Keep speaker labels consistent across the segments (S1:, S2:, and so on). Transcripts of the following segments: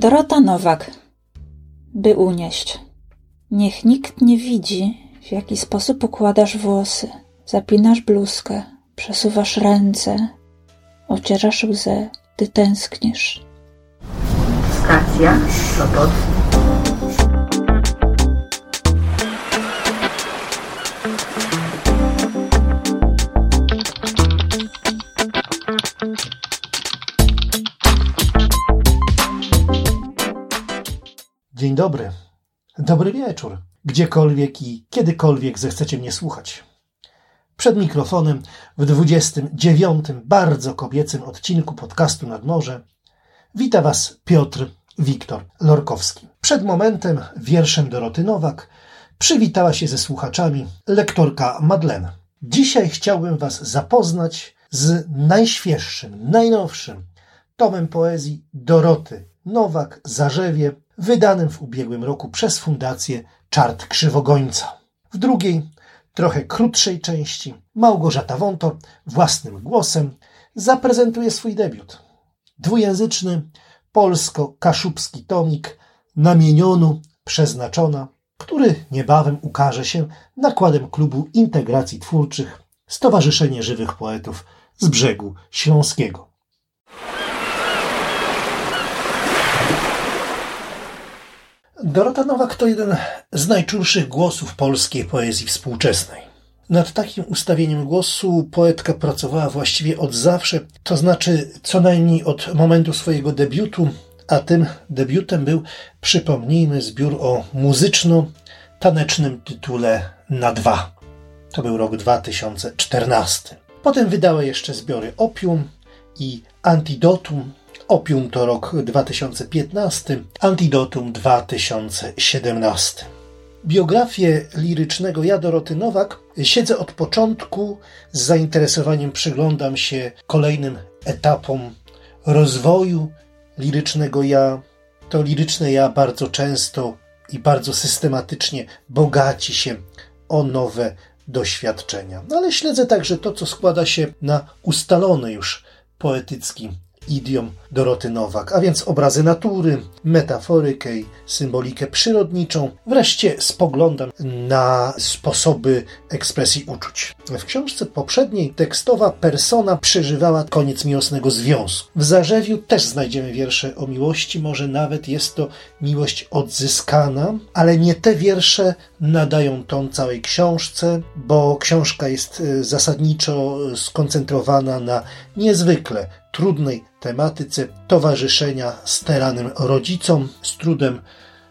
S1: Dorota Nowak, by unieść. Niech nikt nie widzi, w jaki sposób układasz włosy, zapinasz bluzkę, przesuwasz ręce, ocierasz łzę, ty tęsknisz.
S2: Stacja Sopot.
S3: Dobry. Dobry wieczór. Gdziekolwiek i kiedykolwiek zechcecie mnie słuchać. Przed mikrofonem w 29. bardzo kobiecym odcinku podcastu Nad Morze wita Was Piotr Wiktor Lorkowski. Przed momentem wierszem Doroty Nowak przywitała się ze słuchaczami lektorka Madlena. Dzisiaj chciałbym Was zapoznać z najświeższym, najnowszym tomem poezji Doroty Nowak Zarzewie, wydanym w ubiegłym roku przez Fundację Czart Krzywogońca. W drugiej, trochę krótszej części, Małgorzata Wątor własnym głosem zaprezentuje swój debiut. Dwujęzyczny polsko-kaszubski tomik Namienionu Przeznaczona, który niebawem ukaże się nakładem Klubu Integracji Twórczych Stowarzyszenie Żywych Poetów z Brzegu Śląskiego. Dorota Nowak to jeden z najczulszych głosów polskiej poezji współczesnej. Nad takim ustawieniem głosu poetka pracowała właściwie od zawsze, to znaczy co najmniej od momentu swojego debiutu, a tym debiutem był, przypomnijmy, zbiór o muzyczno-tanecznym tytule Na dwa. To był rok 2014. Potem wydała jeszcze zbiory Opium i Antidotum, Opium to rok 2015, Antidotum 2017. Biografię lirycznego ja Doroty Nowak siedzę od początku, z zainteresowaniem przyglądam się kolejnym etapom rozwoju lirycznego ja. To liryczne ja bardzo często i bardzo systematycznie bogaci się o nowe doświadczenia. No ale śledzę także to, co składa się na ustalony już poetycki idiom Doroty Nowak, a więc obrazy natury, metaforykę i symbolikę przyrodniczą. Wreszcie spoglądam na sposoby ekspresji uczuć. W książce poprzedniej tekstowa persona przeżywała koniec miłosnego związku. W Zarzewiu też znajdziemy wiersze o miłości, może nawet jest to miłość odzyskana, ale nie te wiersze nadają ton całej książce, bo książka jest e, zasadniczo skoncentrowana na niezwykle trudnej tematyce towarzyszenia steranym rodzicom. Z trudem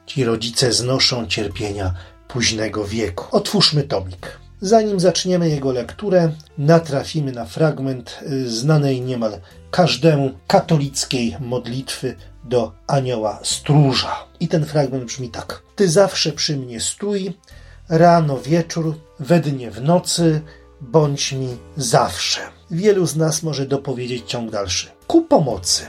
S3: ci rodzice znoszą cierpienia późnego wieku. Otwórzmy tomik. Zanim zaczniemy jego lekturę, natrafimy na fragment y, znanej niemal każdemu katolickiej modlitwy do anioła stróża. I ten fragment brzmi tak: Ty zawsze przy mnie stój, rano, wieczór, we dnie, w nocy, bądź mi zawsze. Wielu z nas może dopowiedzieć ciąg dalszy. Ku pomocy.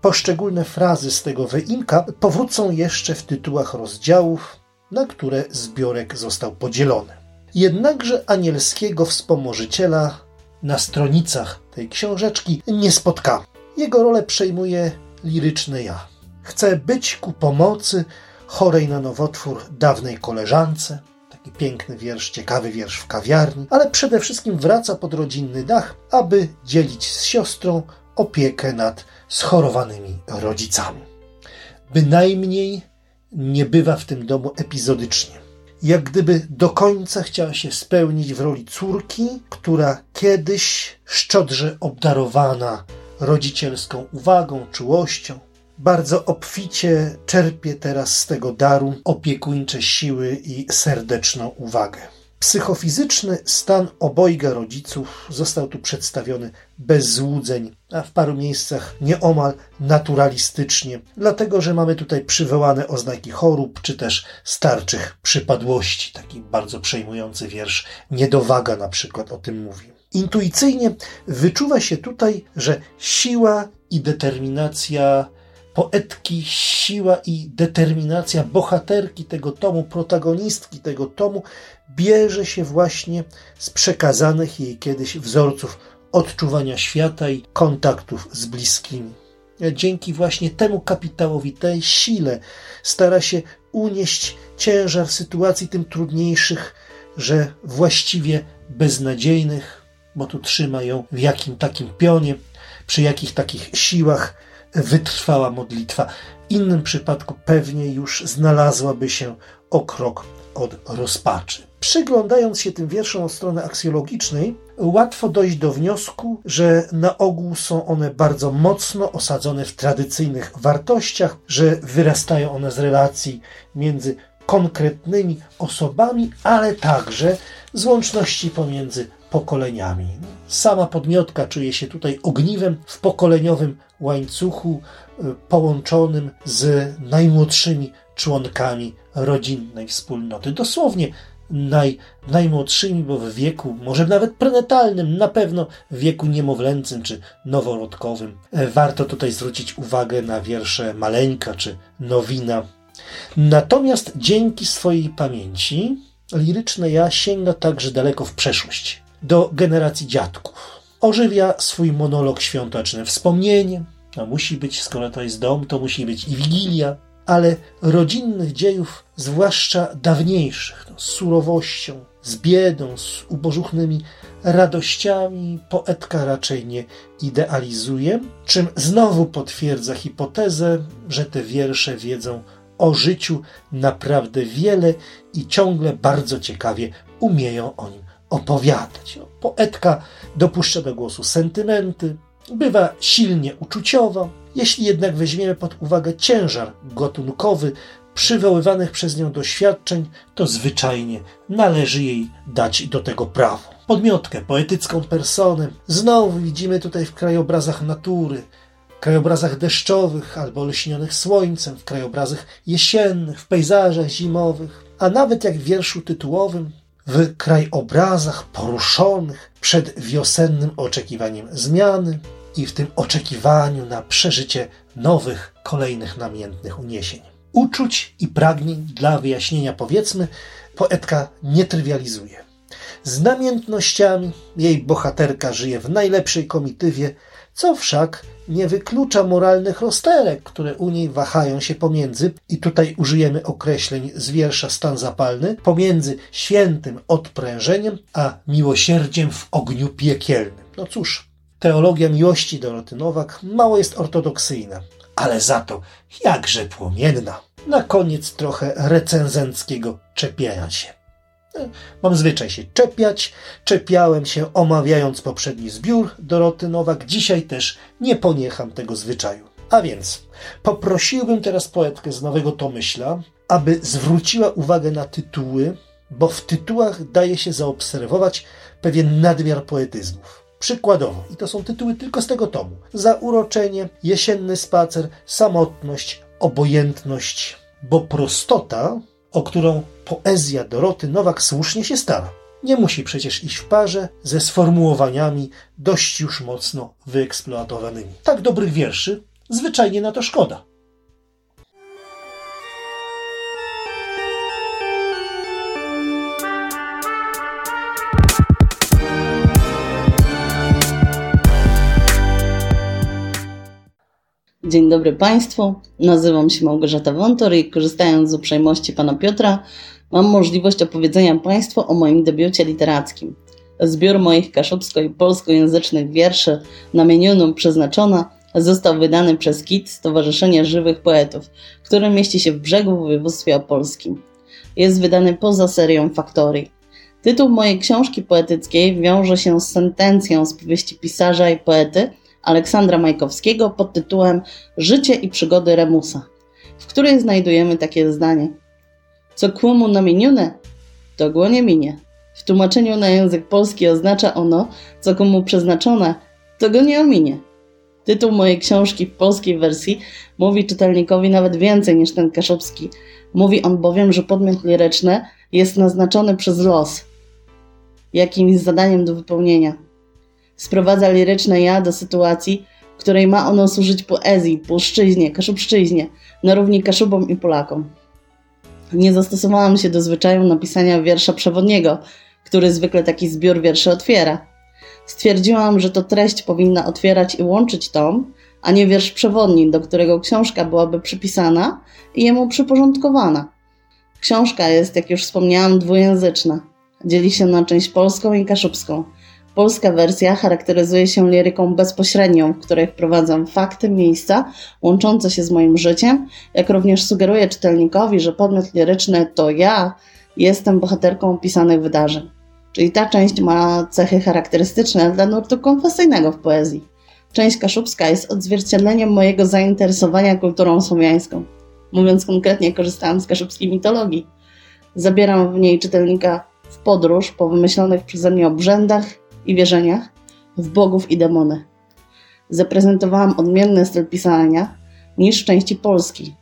S3: Poszczególne frazy z tego wyimka powrócą jeszcze w tytułach rozdziałów, na które zbiorek został podzielony. Jednakże anielskiego wspomożyciela na stronicach tej książeczki nie spotkamy. Jego rolę przejmuje liryczny ja. Chce być ku pomocy chorej na nowotwór dawnej koleżance, piękny wiersz, ciekawy wiersz w kawiarni, ale przede wszystkim wraca pod rodzinny dach, aby dzielić z siostrą opiekę nad schorowanymi rodzicami. Bynajmniej nie bywa w tym domu epizodycznie. Jak gdyby do końca chciała się spełnić w roli córki, która kiedyś szczodrze obdarowana rodzicielską uwagą, czułością, bardzo obficie czerpie teraz z tego daru opiekuńcze siły i serdeczną uwagę. Psychofizyczny stan obojga rodziców został tu przedstawiony bez złudzeń, a w paru miejscach nieomal naturalistycznie, dlatego że mamy tutaj przywołane oznaki chorób czy też starczych przypadłości. Taki bardzo przejmujący wiersz Niedowaga na przykład o tym mówi. Intuicyjnie wyczuwa się tutaj, że siła i determinacja poetki siła i determinacja bohaterki tego tomu, protagonistki tego tomu, bierze się właśnie z przekazanych jej kiedyś wzorców odczuwania świata i kontaktów z bliskimi. dzięki właśnie temu kapitałowi, tej sile, stara się unieść ciężar sytuacji tym trudniejszych, że właściwie beznadziejnych, bo tu trzyma ją w jakim takim pionie, przy jakich takich siłach wytrwała modlitwa. W innym przypadku pewnie już znalazłaby się o krok od rozpaczy. Przyglądając się tym wierszom od strony aksjologicznej, łatwo dojść do wniosku, że na ogół są one bardzo mocno osadzone w tradycyjnych wartościach, że wyrastają one z relacji między konkretnymi osobami, ale także z łączności pomiędzy pokoleniami. Sama podmiotka czuje się tutaj ogniwem w pokoleniowym łańcuchu y, połączonym z najmłodszymi członkami rodzinnej wspólnoty. Dosłownie naj, najmłodszymi, bo w wieku, może nawet prenatalnym, na pewno w wieku niemowlęcym czy noworodkowym. E, warto tutaj zwrócić uwagę na wiersze Maleńka czy Nowina. Natomiast dzięki swojej pamięci liryczne ja sięga także daleko w przeszłość, do generacji dziadków. Ożywia swój monolog świąteczny wspomnieniem, a musi być, skoro to jest dom, to musi być i wigilia, ale rodzinnych dziejów, zwłaszcza dawniejszych, no, z surowością, z biedą, z ubożuchnymi radościami, poetka raczej nie idealizuje, czym znowu potwierdza hipotezę, że te wiersze wiedzą o życiu naprawdę wiele i ciągle bardzo ciekawie umieją o nim opowiadać. Poetka dopuszcza do głosu sentymenty, bywa silnie uczuciowa, jeśli jednak weźmiemy pod uwagę ciężar gatunkowy przywoływanych przez nią doświadczeń, to zwyczajnie należy jej dać do tego prawo. Podmiotkę, poetycką personę znowu widzimy tutaj w krajobrazach natury, krajobrazach deszczowych albo lśnionych słońcem, w krajobrazach jesiennych, w pejzażach zimowych, a nawet jak w wierszu tytułowym, w krajobrazach poruszonych przed wiosennym oczekiwaniem zmiany, i w tym oczekiwaniu na przeżycie nowych, kolejnych namiętnych uniesień. Uczuć i pragnień dla wyjaśnienia, powiedzmy, poetka nie trywializuje. Z namiętnościami jej bohaterka żyje w najlepszej komitywie, co wszak nie wyklucza moralnych rozterek, które u niej wahają się pomiędzy, i tutaj użyjemy określeń z wiersza Stan Zapalny, pomiędzy świętym odprężeniem, a miłosierdziem w ogniu piekielnym. No cóż, Teologia miłości Doroty Nowak mało jest ortodoksyjna, ale za to jakże płomienna. Na koniec trochę recenzenckiego czepiania się. Mam zwyczaj się czepiać. Czepiałem się omawiając poprzedni zbiór Doroty Nowak. Dzisiaj też nie poniecham tego zwyczaju. A więc poprosiłbym teraz poetkę z Nowego Tomyśla, aby zwróciła uwagę na tytuły, bo w tytułach daje się zaobserwować pewien nadmiar poetyzmów. Przykładowo, i to są tytuły tylko z tego tomu: Zauroczenie, Jesienny spacer, Samotność, Obojętność, bo prostota, o którą poezja Doroty Nowak słusznie się stara, nie musi przecież iść w parze ze sformułowaniami dość już mocno wyeksploatowanymi. Tak dobrych wierszy zwyczajnie na to szkoda.
S4: Dzień dobry Państwu, nazywam się Małgorzata Wątor i korzystając z uprzejmości Pana Piotra, mam możliwość opowiedzenia Państwu o moim debiucie literackim. Zbiór moich kaszubsko- i polskojęzycznych wierszy namienioną przeznaczona został wydany przez KIT Stowarzyszenie Żywych Poetów, które mieści się w brzegu w województwie opolskim. Jest wydany poza serią Faktorii. Tytuł mojej książki poetyckiej wiąże się z sentencją z powieści pisarza i poety – Aleksandra Majkowskiego pod tytułem Życie i przygody Remusa, w której znajdujemy takie zdanie. Co kłomu namienione, to go nie minie. W tłumaczeniu na język polski oznacza ono, co komu przeznaczone, to go nie ominie. Tytuł mojej książki w polskiej wersji mówi czytelnikowi nawet więcej niż ten kaszubski. Mówi on bowiem, że podmiot liryczny jest naznaczony przez los, jakimś zadaniem do wypełnienia sprowadza liryczne ja do sytuacji, której ma ono służyć poezji, polszczyźnie, kaszubszczyźnie, na równi kaszubom i Polakom. Nie zastosowałam się do zwyczaju napisania wiersza przewodniego, który zwykle taki zbiór wierszy otwiera. Stwierdziłam, że to treść powinna otwierać i łączyć tom, a nie wiersz przewodni, do którego książka byłaby przypisana i jemu przyporządkowana. Książka jest, jak już wspomniałam, dwujęzyczna. Dzieli się na część polską i kaszubską. Polska wersja charakteryzuje się liryką bezpośrednią, w której wprowadzam fakty, miejsca łączące się z moim życiem, jak również sugeruję czytelnikowi, że podmiot liryczny to ja jestem bohaterką opisanych wydarzeń. Czyli ta część ma cechy charakterystyczne dla nurtu konfesyjnego w poezji. Część kaszubska jest odzwierciedleniem mojego zainteresowania kulturą słowiańską. Mówiąc konkretnie, korzystałam z kaszubskiej mitologii. Zabieram w niej czytelnika w podróż po wymyślonych przeze mnie obrzędach i wierzeniach, w bogów i demony. Zaprezentowałam odmienny styl pisania niż w części polskiej.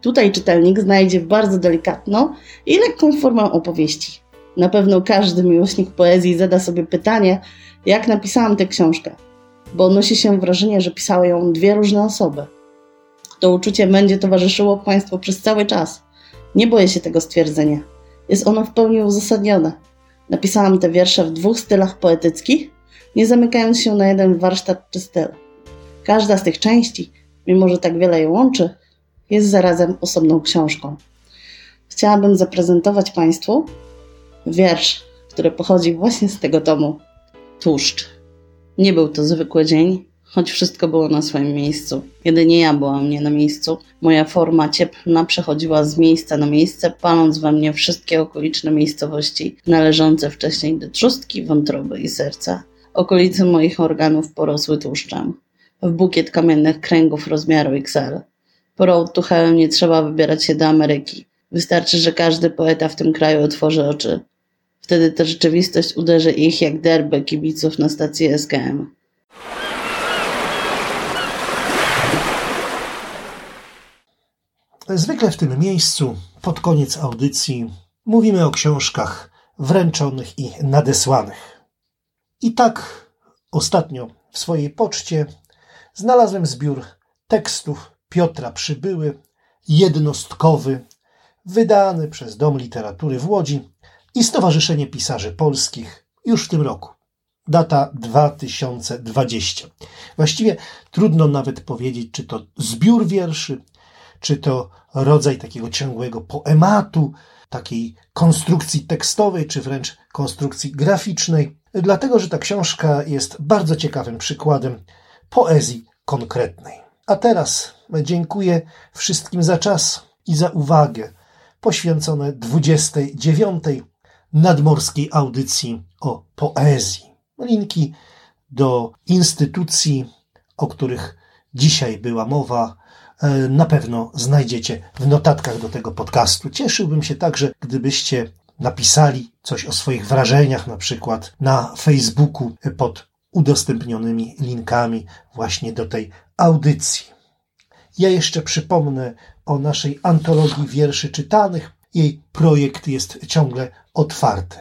S4: Tutaj czytelnik znajdzie bardzo delikatną i lekką formę opowieści. Na pewno każdy miłośnik poezji zada sobie pytanie, jak napisałam tę książkę, bo odnosi się wrażenie, że pisały ją dwie różne osoby. To uczucie będzie towarzyszyło Państwu przez cały czas. Nie boję się tego stwierdzenia. Jest ono w pełni uzasadnione. Napisałam te wiersze w dwóch stylach poetyckich, nie zamykając się na jeden warsztat czy styl. Każda z tych części, mimo że tak wiele je łączy, jest zarazem osobną książką. Chciałabym zaprezentować Państwu wiersz, który pochodzi właśnie z tego tomu. Tłuszcz. Nie był to zwykły dzień, choć wszystko było na swoim miejscu. Jedynie ja byłam nie na miejscu. Moja forma cieplna przechodziła z miejsca na miejsce, paląc we mnie wszystkie okoliczne miejscowości należące wcześniej do trzustki, wątroby i serca. Okolice moich organów porosły tłuszczem. W bukiet kamiennych kręgów rozmiaru XL. Po road to hell nie trzeba wybierać się do Ameryki. Wystarczy, że każdy poeta w tym kraju otworzy oczy. Wtedy ta rzeczywistość uderzy ich jak derby kibiców na stacji SKM.
S3: Zwykle w tym miejscu, pod koniec audycji, mówimy o książkach wręczonych i nadesłanych. I tak ostatnio w swojej poczcie znalazłem zbiór tekstów Piotra Przybyły, jednostkowy, wydany przez Dom Literatury w Łodzi i Stowarzyszenie Pisarzy Polskich już w tym roku. Data 2020. Właściwie trudno nawet powiedzieć, czy to zbiór wierszy, czy to rodzaj takiego ciągłego poematu, takiej konstrukcji tekstowej, czy wręcz konstrukcji graficznej, dlatego że ta książka jest bardzo ciekawym przykładem poezji konkretnej. A teraz dziękuję wszystkim za czas i za uwagę poświęcone 29 nadmorskiej audycji o poezji. Linki do instytucji, o których dzisiaj była mowa, na pewno znajdziecie w notatkach do tego podcastu. Cieszyłbym się także, gdybyście napisali coś o swoich wrażeniach, na przykład na Facebooku pod udostępnionymi linkami właśnie do tej audycji. Ja jeszcze przypomnę o naszej antologii wierszy czytanych. Jej projekt jest ciągle otwarty.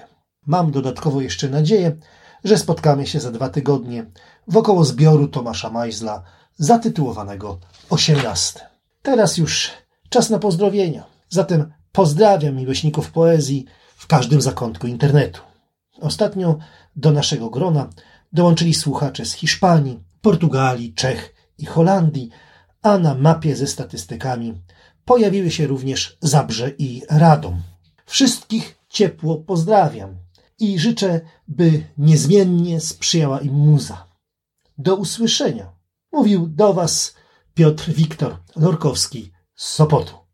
S3: Mam dodatkowo jeszcze nadzieję, że spotkamy się za dwa tygodnie wokoło zbioru Tomasza Majzla zatytułowanego 18. Teraz już czas na pozdrowienia. Zatem pozdrawiam miłośników poezji w każdym zakątku internetu. Ostatnio do naszego grona dołączyli słuchacze z Hiszpanii, Portugalii, Czech i Holandii, a na mapie ze statystykami pojawiły się również Zabrze i Radom. Wszystkich ciepło pozdrawiam i życzę, by niezmiennie sprzyjała im muza. Do usłyszenia. Mówił do Was Piotr Wiktor Lorkowski z Sopotu.